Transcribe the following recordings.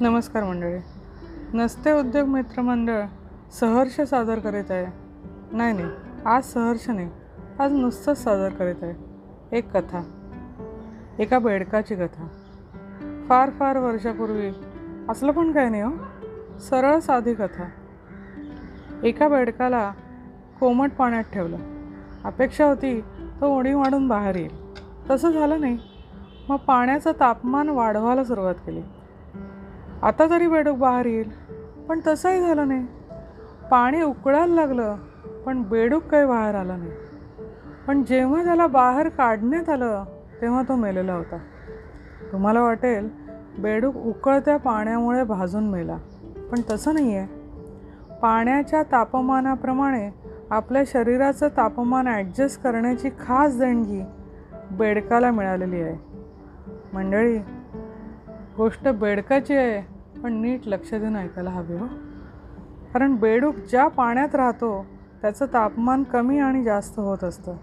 नमस्कार मंडळी. नसते उद्योग मित्र मंडळ सहर्ष सादर करीत आहे. नाही नाही आज सहर्ष नाही आज नुसतंच सादर करीत आहे. एक कथा एका बेडकाची कथा. फार फार वर्षापूर्वी असलं पण काय नाही हो. सरळ साधी कथा. एका बेडकाला कोमट पाण्यात ठेवलं. अपेक्षा होती तो उडी मारून बाहेर येईल. तसं झालं नाही. मग पाण्याचं तापमान वाढवायला सुरुवात केली. आता तरी बेडूक बाहेर येईल. पण तसंही झालं नाही. पाणी उकळायला लागलं पण बेडूक काही बाहेर आला नाही. पण जेव्हा त्याला बाहेर काढण्यात आलं तेव्हा तो मेलेला होता. तुम्हाला वाटेल बेडूक उकळत्या पाण्यामुळे भाजून मेला. पण तसं नाही आहे पाण्याच्या तापमानाप्रमाणे आपल्या शरीराचं तापमान ॲडजस्ट करण्याची खास देणगी बेडकाला मिळालेली आहे. मंडळी गोष्ट बेडकाची आहे पण नीट लक्ष देऊन ऐकायला हवी हो. कारण बेडूक ज्या पाण्यात राहतो त्याचं तापमान कमी आणि जास्त होत असतं.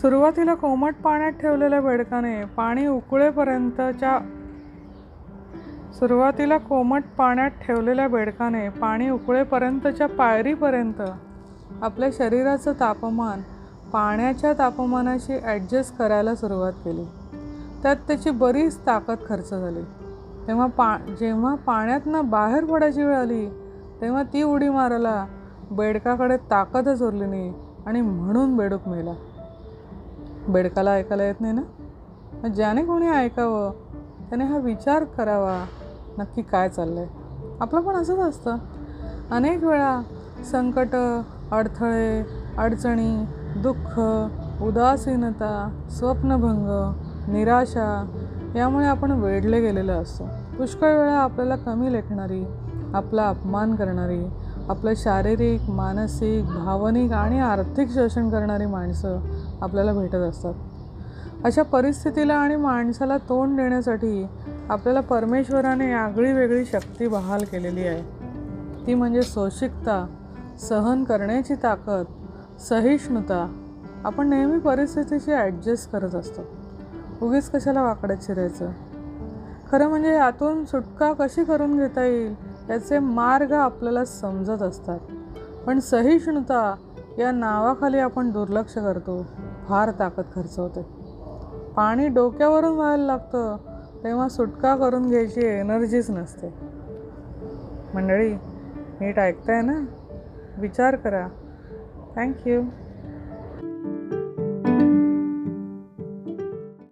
सुरुवातीला कोमट पाण्यात ठेवलेल्या बेडकाने पाणी उकळेपर्यंतच्या सुरुवातीला कोमट पाण्यात ठेवलेल्या बेडकाने पाणी उकळेपर्यंतच्या पायरीपर्यंत आपल्या शरीराचं तापमान पाण्याच्या तापमानाशी ॲडजस्ट करायला सुरुवात केली. त्यात त्याची बरीच ताकद खर्च झाली. तेव्हा पा जेव्हा पाण्यातनं बाहेर पडायची वेळ आली तेव्हा ती उडी मारायला बेडकाकडे ताकदच उरली नाही आणि म्हणून बेडूक मेला. बेडकाला ऐकायला येत नाही ना? ज्याने कोणी ऐकावं त्याने हा विचार करावा नक्की काय चाललं आहे आपलं पण असंच असतं. अनेक वेळा संकट अडथळे अडचणी दुःख उदासीनता स्वप्नभंग निराशा यामुळे आपण वेढले गेलेलं असतो. पुष्कळ वेळा आपल्याला कमी लेखणारी आपला अपमान करणारी आपलं शारीरिक मानसिक भावनिक आणि आर्थिक शोषण करणारी माणसं आपल्याला भेटत असतात. अशा परिस्थितीला आणि माणसाला तोंड देण्यासाठी आपल्याला परमेश्वराने आगळी वेगळी शक्ती बहाल केलेली आहे. ती म्हणजे सोशिकता सहन करण्याची ताकद सहिष्णुता. आपण नेहमी परिस्थितीशी ॲडजस्ट करत असतो. उगीच कशाला वाकड्यात शिरायचं? खरं म्हणजे यातून सुटका कशी करून घेता येईल याचे मार्ग आपल्याला समजत असतात. पण सहिष्णुता या नावाखाली आपण दुर्लक्ष करतो. फार ताकद खर्च होते पाणी डोक्यावरून व्हायला लागतं तेव्हा सुटका करून घ्यायची एनर्जीच नसते. मंडळी नीट ऐकताय ना? विचार करा. थँक्यू